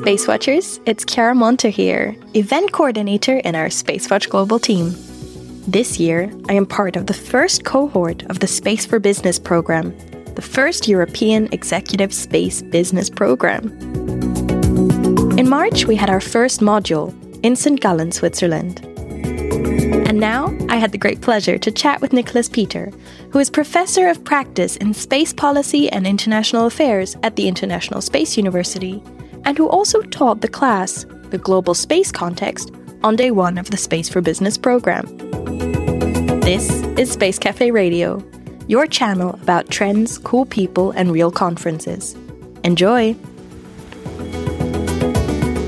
Space Watchers, it's Chiara Moenter here, event coordinator in our Spacewatch Global team. This year, I am part of the first cohort of the Space for Business program, the first European Executive Space Business program. In March, we had our first module in St. Gallen, Switzerland. And now I had the great pleasure to chat with Nicolas Peter, who is Professor of Practice in Space Policy and International Affairs at the International Space University, and who also taught the class, The Global Space Context, on day one of the Space for Business program. This is Space Cafe Radio, your channel about trends, cool people, and real conferences. Enjoy!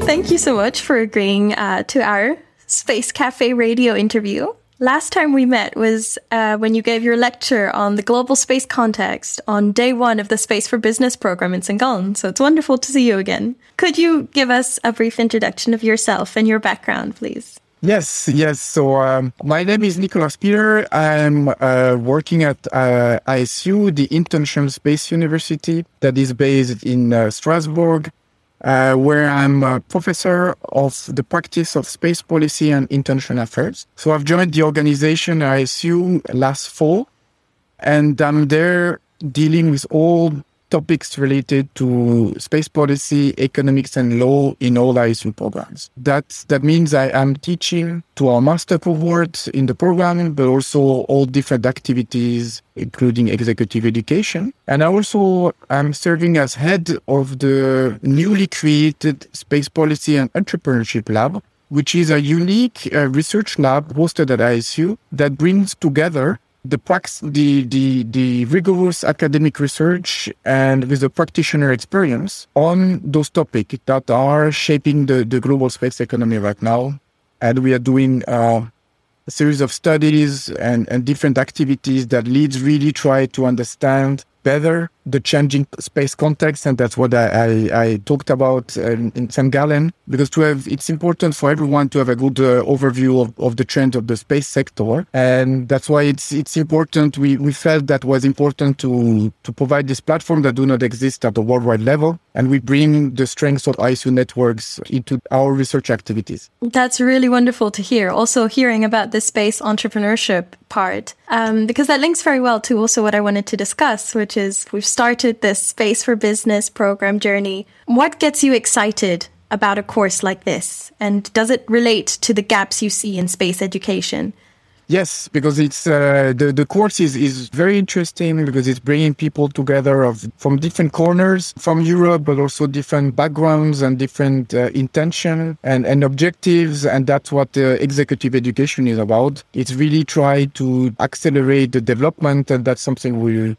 Thank you so much for agreeing uh, to our Space Cafe radio interview. Last time we met was uh, when you gave your lecture on the global space context on day one of the Space for Business program in St. So it's wonderful to see you again. Could you give us a brief introduction of yourself and your background, please? Yes, yes. So um, my name is Nicolas Peter. I'm uh, working at uh, ISU, the International Space University that is based in uh, Strasbourg uh, where I'm a professor of the practice of space policy and international affairs. So I've joined the organization ISU last fall, and I'm there dealing with all topics related to space policy, economics, and law in all ISU programs. That that means I am teaching to our master cohort in the program, but also all different activities, including executive education. And I also am serving as head of the newly created Space Policy and Entrepreneurship Lab, which is a unique uh, research lab hosted at ISU that brings together the, the, the, the rigorous academic research and with the practitioner experience on those topics that are shaping the, the global space economy right now. And we are doing uh, a series of studies and, and different activities that leads really try to understand better the changing space context, and that's what I, I, I talked about in, St. Gallen. Because to have, it's important for everyone to have a good uh, overview of, of the trend of the space sector, and that's why it's it's important. We we felt that was important to to provide this platform that do not exist at the worldwide level, and we bring the strengths of ISU networks into our research activities. That's really wonderful to hear. Also, hearing about the space entrepreneurship part, um, because that links very well to also what I wanted to discuss, which is we've started this Space for Business program journey. What gets you excited about a course like this? And does it relate to the gaps you see in space education? Yes, because it's uh, the the course is, is very interesting because it's bringing people together of from different corners from Europe, but also different backgrounds and different uh, intention and, and objectives, and that's what uh, executive education is about. It's really try to accelerate the development, and that's something we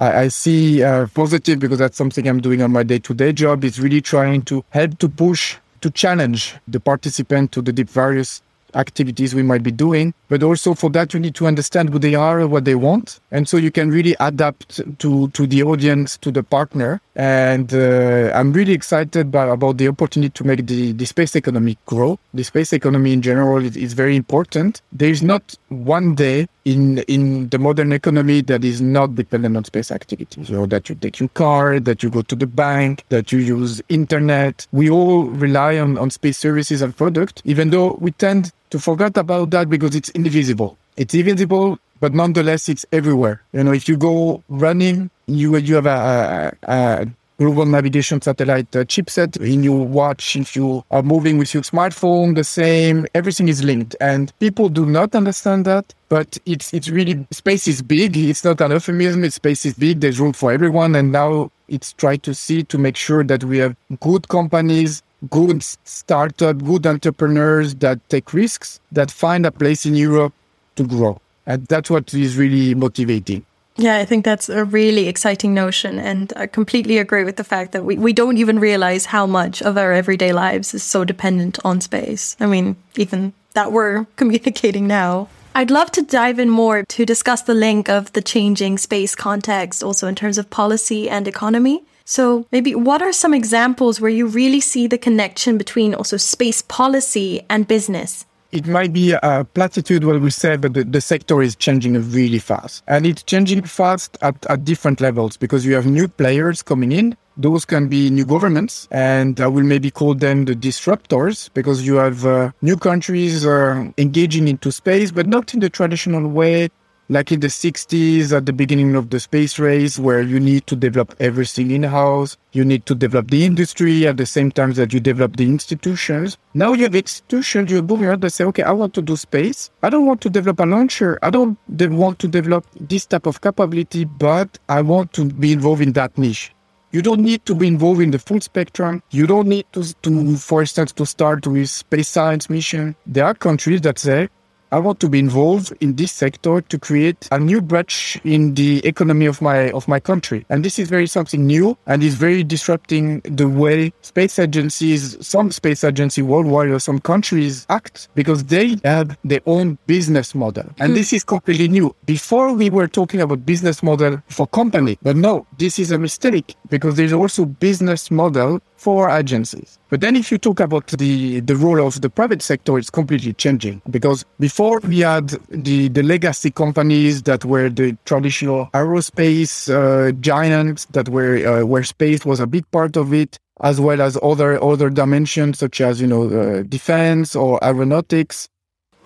I, I see uh, positive because that's something I'm doing on my day-to-day job. Is really trying to help to push to challenge the participant to the deep various activities we might be doing. But also for that, you need to understand who they are, what they want. And so you can really adapt to, to the audience, to the partner. And uh, I'm really excited by, about the opportunity to make the, the space economy grow. The space economy in general is, is very important. There is not one day in in the modern economy that is not dependent on space activities. So that you take your car, that you go to the bank, that you use internet. We all rely on, on space services and product, even though we tend to forget about that because it's invisible. It's invisible, but nonetheless, it's everywhere. You know, if you go running, you you have a, a, a global navigation satellite uh, chipset in your watch. If you are moving with your smartphone, the same. Everything is linked, and people do not understand that. But it's it's really space is big. It's not an euphemism. It's space is big. There's room for everyone, and now it's try to see to make sure that we have good companies good startup, good entrepreneurs that take risks, that find a place in Europe to grow. And that's what is really motivating. Yeah, I think that's a really exciting notion. And I completely agree with the fact that we, we don't even realize how much of our everyday lives is so dependent on space. I mean, even that we're communicating now. I'd love to dive in more to discuss the link of the changing space context, also in terms of policy and economy. So, maybe what are some examples where you really see the connection between also space policy and business? It might be a platitude what we say, but the, the, sector is changing really fast. And it's changing fast at, at different levels because you have new players coming in Those can be new governments, and I will maybe call them the disruptors because you have uh, new countries uh, engaging into space, but not in the traditional way like in the 60s at the beginning of the space race where you need to develop everything in-house you need to develop the industry at the same time that you develop the institutions now you have institutions you're moving around and say okay i want to do space i don't want to develop a launcher i don't want to develop this type of capability but i want to be involved in that niche you don't need to be involved in the full spectrum. You don't need to, to, for instance, to start with space science mission. There are countries that say, I want to be involved in this sector to create a new branch in the economy of my of my country. And this is very something new and is very disrupting the way space agencies, some space agency worldwide or some countries act because they have their own business model. And mm. this is completely new. Before we were talking about business model for company, but no, this is a mistake because there's also business model for agencies. But then if you talk about the, the role of the private sector, it's completely changing because before we had the, the legacy companies that were the traditional aerospace uh, giants that were uh, where space was a big part of it as well as other other dimensions such as you know uh, defense or aeronautics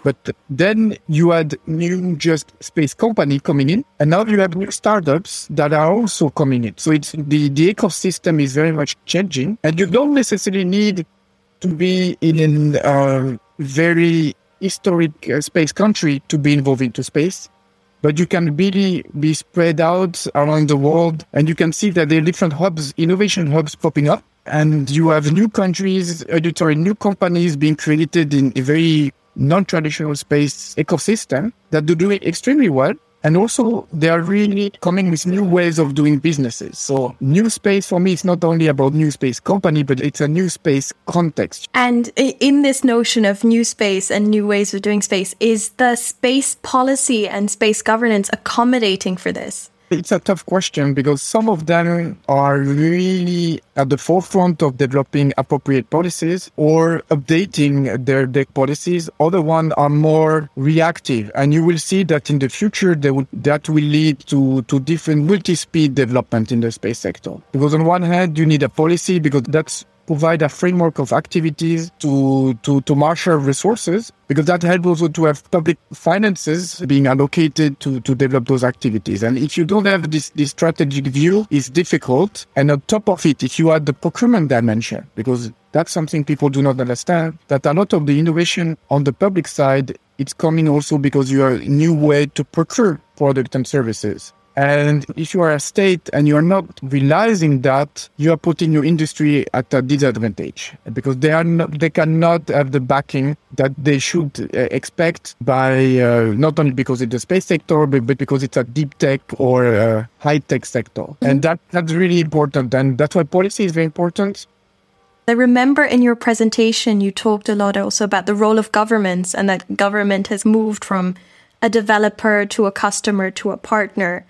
but then you had new just space company coming in, and now you have new startups that are also coming in. So it's the, the ecosystem is very much changing, and you don't necessarily need to be in a um, very historic uh, space country to be involved into space. But you can really be spread out around the world, and you can see that there are different hubs, innovation hubs popping up, and you have new countries, editorial new companies being created in a very non-traditional space ecosystem that do doing extremely well. And also they are really coming with new ways of doing businesses. So new space for me is not only about new space company, but it's a new space context. And in this notion of new space and new ways of doing space, is the space policy and space governance accommodating for this? It's a tough question because some of them are really at the forefront of developing appropriate policies or updating their, their policies. Other ones are more reactive. And you will see that in the future, will, that will lead to, to different multi-speed development in the space sector. Because on one hand, you need a policy because that's provide a framework of activities to, to, to marshal resources because that helps also to have public finances being allocated to, to develop those activities. And if you don't have this, this strategic view, it's difficult. And on top of it, if you add the procurement dimension, because that's something people do not understand, that a lot of the innovation on the public side, it's coming also because you are a new way to procure products and services. And if you are a state and you are not realizing that, you are putting your industry at a disadvantage because they are not, they cannot have the backing that they should uh, expect by uh, not only because it's the space sector, but, but because it's a deep tech or a high tech sector. Mm-hmm. And that that's really important. And that's why policy is very important. I remember in your presentation, you talked a lot also about the role of governments and that government has moved from a developer to a customer to a partner.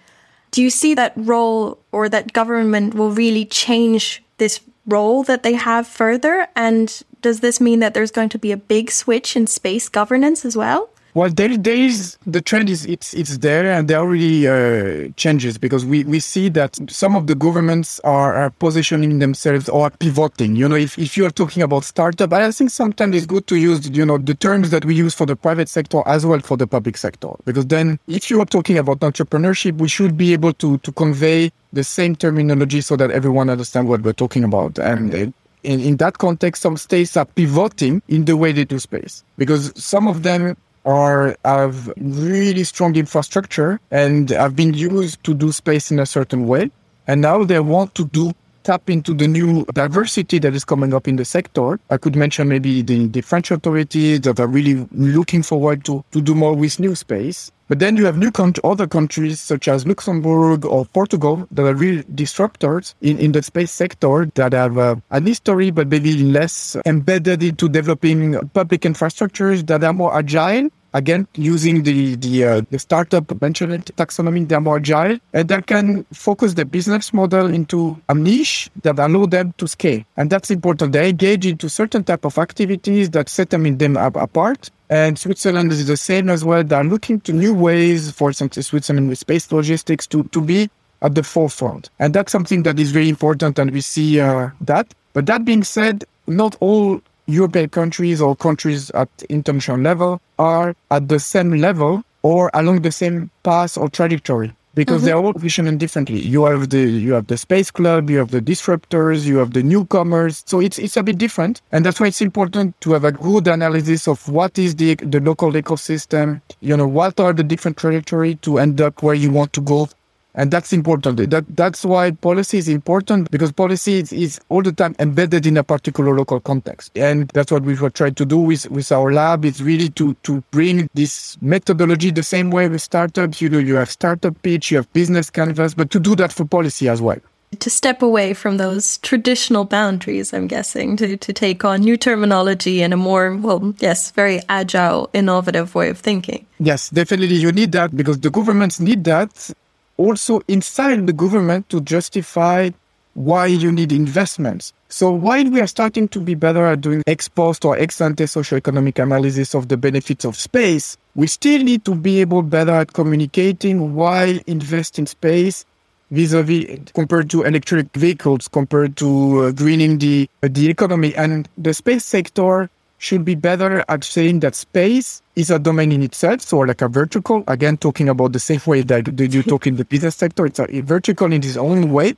Do you see that role or that government will really change this role that they have further? And does this mean that there's going to be a big switch in space governance as well? Well, is the trend is it's it's there, and there are really uh, changes because we, we see that some of the governments are, are positioning themselves or pivoting. You know, if, if you are talking about startup, I think sometimes it's good to use you know the terms that we use for the private sector as well for the public sector because then if you are talking about entrepreneurship, we should be able to to convey the same terminology so that everyone understands what we're talking about and. in, in that context, some states are pivoting in the way they do space because some of them are have really strong infrastructure and have been used to do space in a certain way. And now they want to do tap into the new diversity that is coming up in the sector. I could mention maybe the, the French authorities that are really looking forward to, to do more with new space. But then you have new con- other countries such as Luxembourg or Portugal that are real disruptors in, in the space sector that have uh, an history, but maybe less embedded into developing public infrastructures that are more agile again using the the, uh, the startup mentioned taxonomy they're more agile and that can focus the business model into a niche that allow them to scale and that's important they engage into certain type of activities that set them in them apart and Switzerland is the same as well. They're looking to new ways, for example, Switzerland with space logistics to, to be at the forefront. And that's something that is very important. And we see uh, that. But that being said, not all European countries or countries at international level are at the same level or along the same path or trajectory because mm-hmm. they're all positioned differently. You have the you have the space club, you have the disruptors, you have the newcomers. So it's it's a bit different, and that's why it's important to have a good analysis of what is the the local ecosystem. You know, what are the different trajectory to end up where you want to go. And that's important. That that's why policy is important because policy is, is, all the time embedded in a particular local context. And that's what we were trying to do with, with our lab is really to to bring this methodology the same way with startups. You know, you have startup pitch, you have business canvas, but to do that for policy as well to step away from those traditional boundaries, I'm guessing, to, to take on new terminology and a more, well, yes, very agile, innovative way of thinking. Yes, definitely. You need that because the governments need that also inside the government to justify why you need investments. So while we are starting to be better at doing ex post or ex ante socioeconomic analysis of the benefits of space, we still need to be able better at communicating why invest in space vis-a-vis compared to electric vehicles, compared to uh, greening the the economy. And the space sector should be better at saying that space is a domain in itself. So like a vertical, again, talking about the same way that you talk in the business sector, it's a vertical in its own way,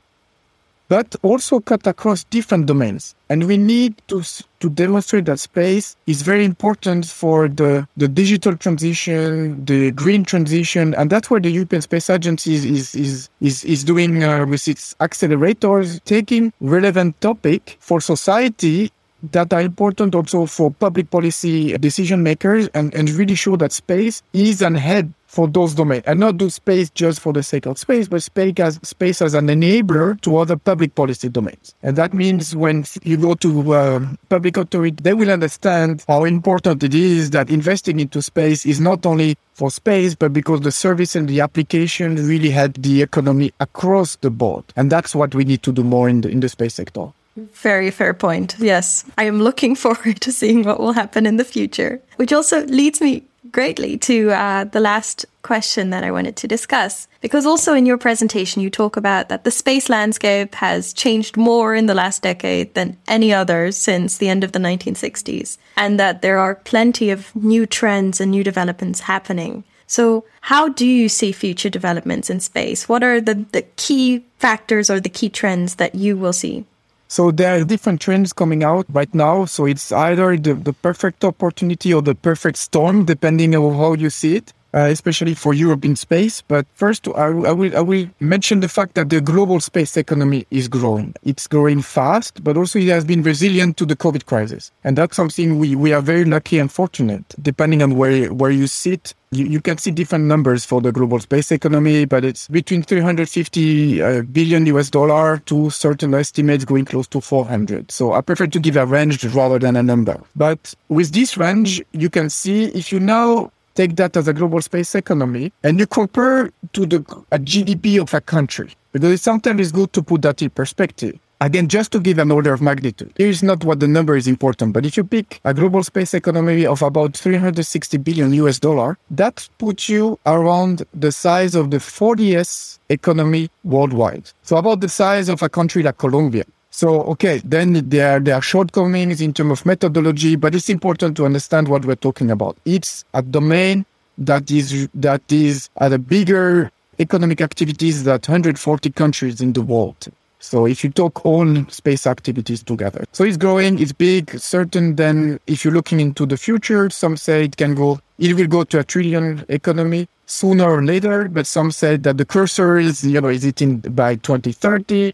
but also cut across different domains. And we need to, to demonstrate that space is very important for the, the digital transition, the green transition. And that's where the European Space Agency is, is, is, is, doing uh, with its accelerators, taking relevant topic for society that are important also for public policy decision makers and, and really show that space is an head for those domains and not do space just for the sake of space, but space as, space as an enabler to other public policy domains. And that means when you go to uh, public authority, they will understand how important it is that investing into space is not only for space, but because the service and the application really help the economy across the board. And that's what we need to do more in the, in the space sector. Very fair point. Yes, I am looking forward to seeing what will happen in the future. Which also leads me greatly to uh, the last question that I wanted to discuss. Because also in your presentation, you talk about that the space landscape has changed more in the last decade than any other since the end of the 1960s, and that there are plenty of new trends and new developments happening. So, how do you see future developments in space? What are the, the key factors or the key trends that you will see? So there are different trends coming out right now. So it's either the, the perfect opportunity or the perfect storm, depending on how you see it uh, especially for Europe in space. But first, I, I, will, I will mention the fact that the global space economy is growing. It's growing fast, but also it has been resilient to the COVID crisis. And that's something we, we are very lucky and fortunate. Depending on where, where you sit, you, you can see different numbers for the global space economy, but it's between 350 uh, US dollar to certain estimates going close to 400. So I prefer to give a range rather than a number. But with this range, you can see if you now take that as a global space economy and you compare to the GDP of a country, because sometimes is good to put that in perspective. Again, just to give an order of magnitude, here is not what the number is important, but if you pick a global space economy of about 360 billion US dollar, that puts you around the size of the 40th economy worldwide. So about the size of a country like Colombia. So, okay, then there, there are shortcomings in terms of methodology, but it's important to understand what we're talking about. It's a domain that is, that is at a bigger economic activities than 140 countries in the world. So if you talk all space activities together. So it's growing, it's big, certain then if you're looking into the future, some say it can go, it will go to a trillion economy sooner or later, but some say that the cursor is, you know, is it in by 2030?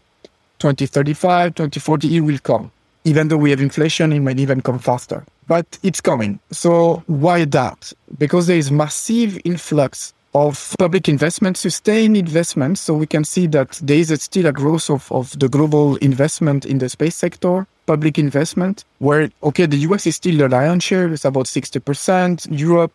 2035, 2040, it will come. Even though we have inflation, it might even come faster. But it's coming. So why that? Because there is massive influx of public investment, sustained investment. So we can see that there is still a growth of, of the global investment in the space sector, public investment, where, okay, the US is still the lion's share, it's about 60%. Europe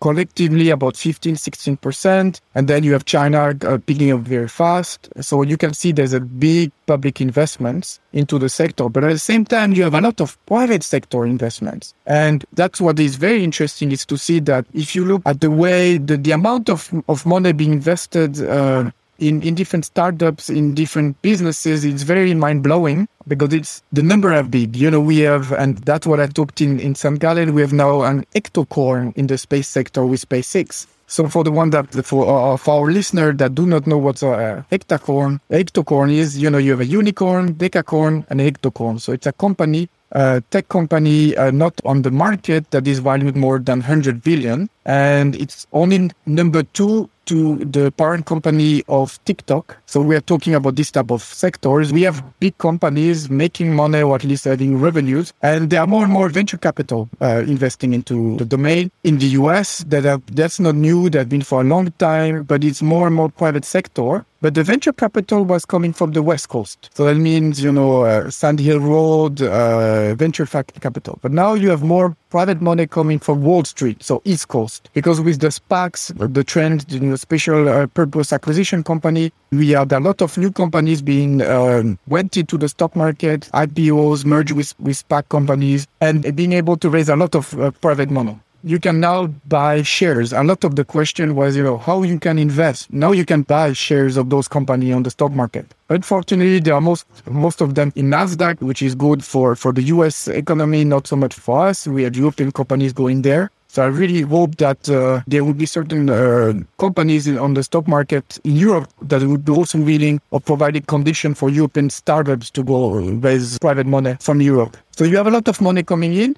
collectively about 15, 16%. And then you have China uh, picking up very fast. So you can see there's a big public investments into the sector. But at the same time, you have a lot of private sector investments. And that's what is very interesting is to see that if you look at the way the, the amount of, of money being invested uh, in, in different startups, in different businesses, it's very mind blowing because it's the number are big. You know, we have, and that's what I talked in, in St. Gallen, we have now an hectocorn in the space sector with SpaceX. So for the one that for, uh, for our listener that do not know what's a hectacorn, hectocorn is you know you have a unicorn, decacorn, and a hectocorn. So it's a company, a tech company, uh, not on the market that is valued more than 100 billion, and it's only number two to the parent company of TikTok. So we are talking about this type of sectors. We have big companies making money or at least having revenues, and there are more and more venture capital uh, investing into the domain in the US. That have, that's not new. That's been for a long time, but it's more and more private sector. But the venture capital was coming from the West Coast. So that means, you know, uh, Sand Hill Road, uh, venture capital. But now you have more private money coming from Wall Street, so East Coast. Because with the SPACs, the trend, you know, special uh, purpose acquisition company, we had a lot of new companies being um, went into the stock market, IPOs, merge with, with SPAC companies, and being able to raise a lot of uh, private money you can now buy shares. A lot of the question was, you know, how you can invest. Now you can buy shares of those companies on the stock market. Unfortunately, there are most most of them in Nasdaq, which is good for for the U.S. economy, not so much for us. We had European companies going there. So I really hope that uh, there will be certain uh, companies on the stock market in Europe that would be also willing or providing condition for European startups to go raise private money from Europe. So you have a lot of money coming in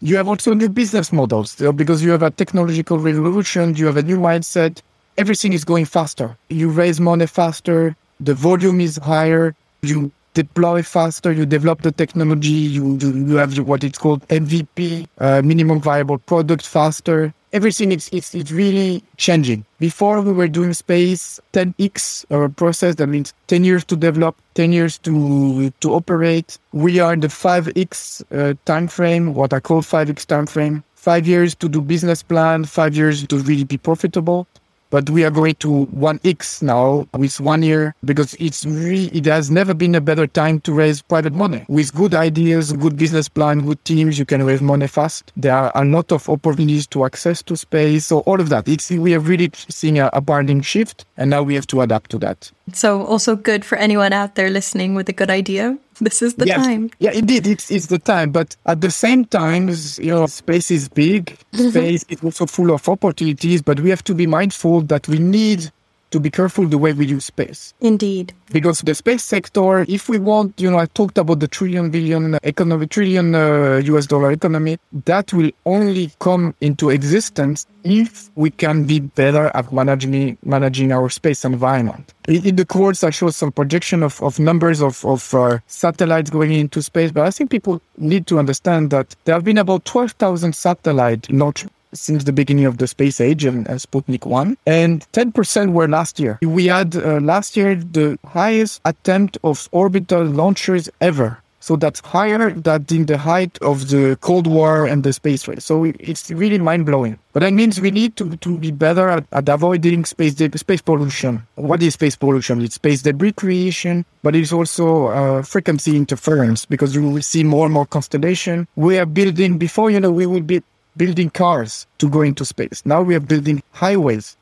you have also new business models because you have a technological revolution, you have a new mindset. Everything is going faster. You raise money faster, the volume is higher, you deploy faster, you develop the technology, you, you have what it's called MVP, uh, minimum viable product faster everything is, is, is really changing. Before we were doing space 10x or process that means 10 years to develop, 10 years to to operate. We are in the 5x uh, time frame, what I call 5x time frame. Five years to do business plan, five years to really be profitable. But we are going to 1x now with one year because it's really, it has never been a better time to raise private money. With good ideas, good business plan, good teams, you can raise money fast. There are a lot of opportunities to access to space. So all of that, it's, we are really seeing a, a shift and now we have to adapt to that. So also good for anyone out there listening with a good idea. This is the yes. time. Yeah, indeed, it's it's the time. But at the same time, you know, space is big. Mm-hmm. Space is also full of opportunities. But we have to be mindful that we need to be careful the way we use space. Indeed. Because the space sector, if we want, you know, I talked about the trillion billion economy, trillion uh, US dollar economy, that will only come into existence if we can be better at managing managing our space environment. In the course, I showed some projection of, of numbers of, of uh, satellites going into space, but I think people need to understand that there have been about 12,000 satellites launched since the beginning of the space age and, and Sputnik 1. And 10% were last year. We had uh, last year the highest attempt of orbital launchers ever. So that's higher than in the height of the Cold War and the space race. So it's really mind blowing. But that means we need to, to be better at, at avoiding space de- space pollution. What is space pollution? It's space debris creation, but it's also uh, frequency interference because you will see more and more constellation. We are building before you know we will be building cars to go into space. Now we are building highways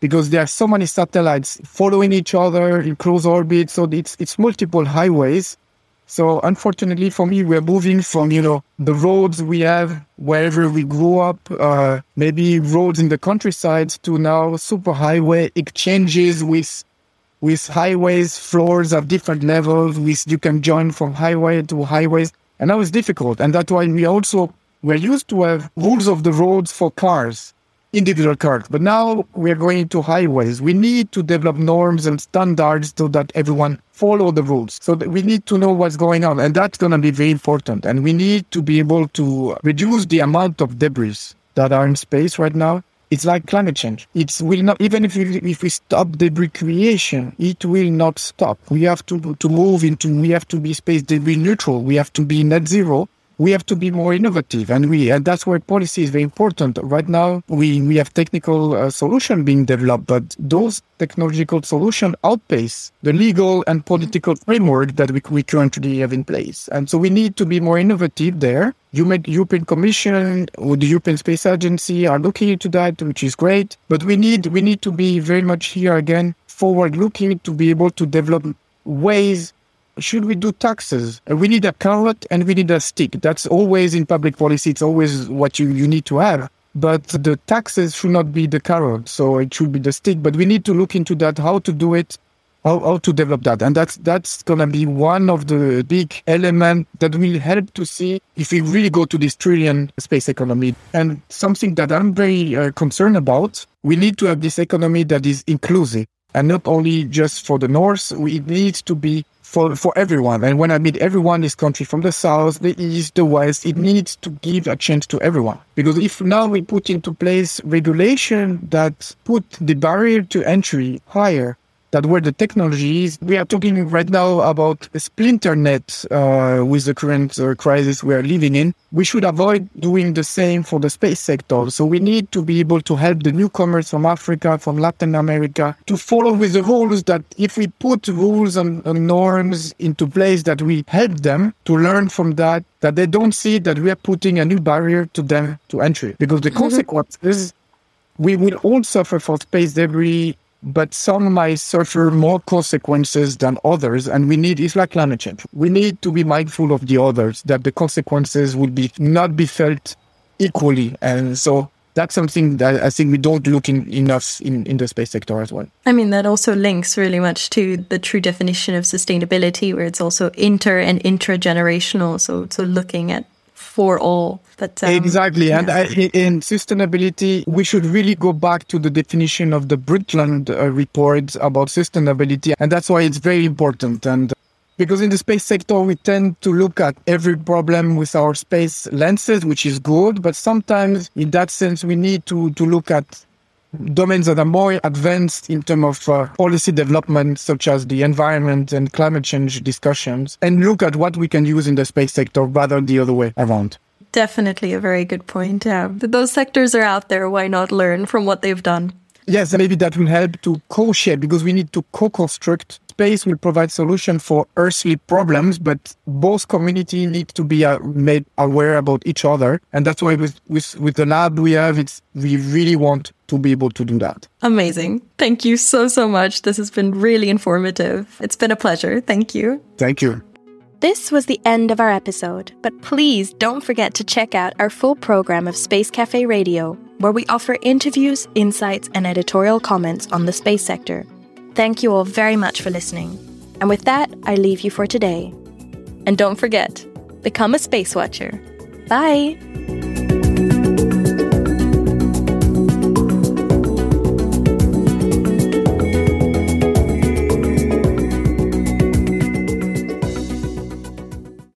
because there are so many satellites following each other in close orbit. So it's, it's multiple highways. So unfortunately for me, we're moving from, you know, the roads we have wherever we grew up, uh, maybe roads in the countryside to now super highway exchanges with, with highways, floors of different levels with, you can join from highway to highways. And that was difficult. And that's why we also we're used to have rules of the roads for cars, individual cars, but now we're going to highways. We need to develop norms and standards so that everyone follow the rules. So we need to know what's going on, and that's going to be very important. And we need to be able to reduce the amount of debris that are in space right now. It's like climate change. It will not, even if we, if we stop debris creation, it will not stop. We have to, to move into, we have to be space debris neutral. We have to be net zero we have to be more innovative and we and that's where policy is very important. Right now we we have technical uh, solution being developed but those technological solution outpace the legal and political framework that we, we currently have in place. And so we need to be more innovative there. You make European Commission or the European Space Agency are looking into that, which is great. But we need we need to be very much here again forward looking to be able to develop ways should we do taxes? We need a carrot and we need a stick. That's always in public policy. It's always what you, you need to have. But the taxes should not be the carrot. So it should be the stick. But we need to look into that, how to do it, how, how to develop that. And that's, that's going to be one of the big elements that will help to see if we really go to this trillion space economy. And something that I'm very uh, concerned about, we need to have this economy that is inclusive and not only just for the North. It needs to be for, for everyone. And when I mean everyone, this country from the south, the east, the west, it needs to give a chance to everyone. Because if now we put into place regulation that put the barrier to entry higher, that where the technology is, we are talking right now about a splinter net uh, with the current uh, crisis we are living in. We should avoid doing the same for the space sector. So we need to be able to help the newcomers from Africa, from Latin America, to follow with the rules that if we put rules and, and norms into place, that we help them to learn from that, that they don't see that we are putting a new barrier to them to entry. Because the mm-hmm. consequence is we will all suffer for space debris but some might suffer more consequences than others. And we need, it's like climate change. We need to be mindful of the others, that the consequences will be not be felt equally. And so that's something that I think we don't look in, enough in, in the space sector as well. I mean, that also links really much to the true definition of sustainability, where it's also inter and intragenerational. So, so looking at for all. But um, exactly, and I, in sustainability, we should really go back to the definition of the Brundtland uh, report about sustainability, and that's why it's very important. And because in the space sector, we tend to look at every problem with our space lenses, which is good, but sometimes, in that sense, we need to to look at domains that are more advanced in terms of uh, policy development, such as the environment and climate change discussions, and look at what we can use in the space sector rather the other way around. Definitely a very good point. Yeah. Those sectors are out there. Why not learn from what they've done? Yes, maybe that will help to co-share because we need to co-construct space will provide solution for earthly problems, but both community need to be uh, made aware about each other. And that's why with, with, with the lab we have, it's, we really want to be able to do that. Amazing. Thank you so, so much. This has been really informative. It's been a pleasure. Thank you. Thank you. This was the end of our episode, but please don't forget to check out our full program of Space Cafe Radio, where we offer interviews, insights, and editorial comments on the space sector. Thank you all very much for listening. And with that, I leave you for today. And don't forget, become a space watcher. Bye!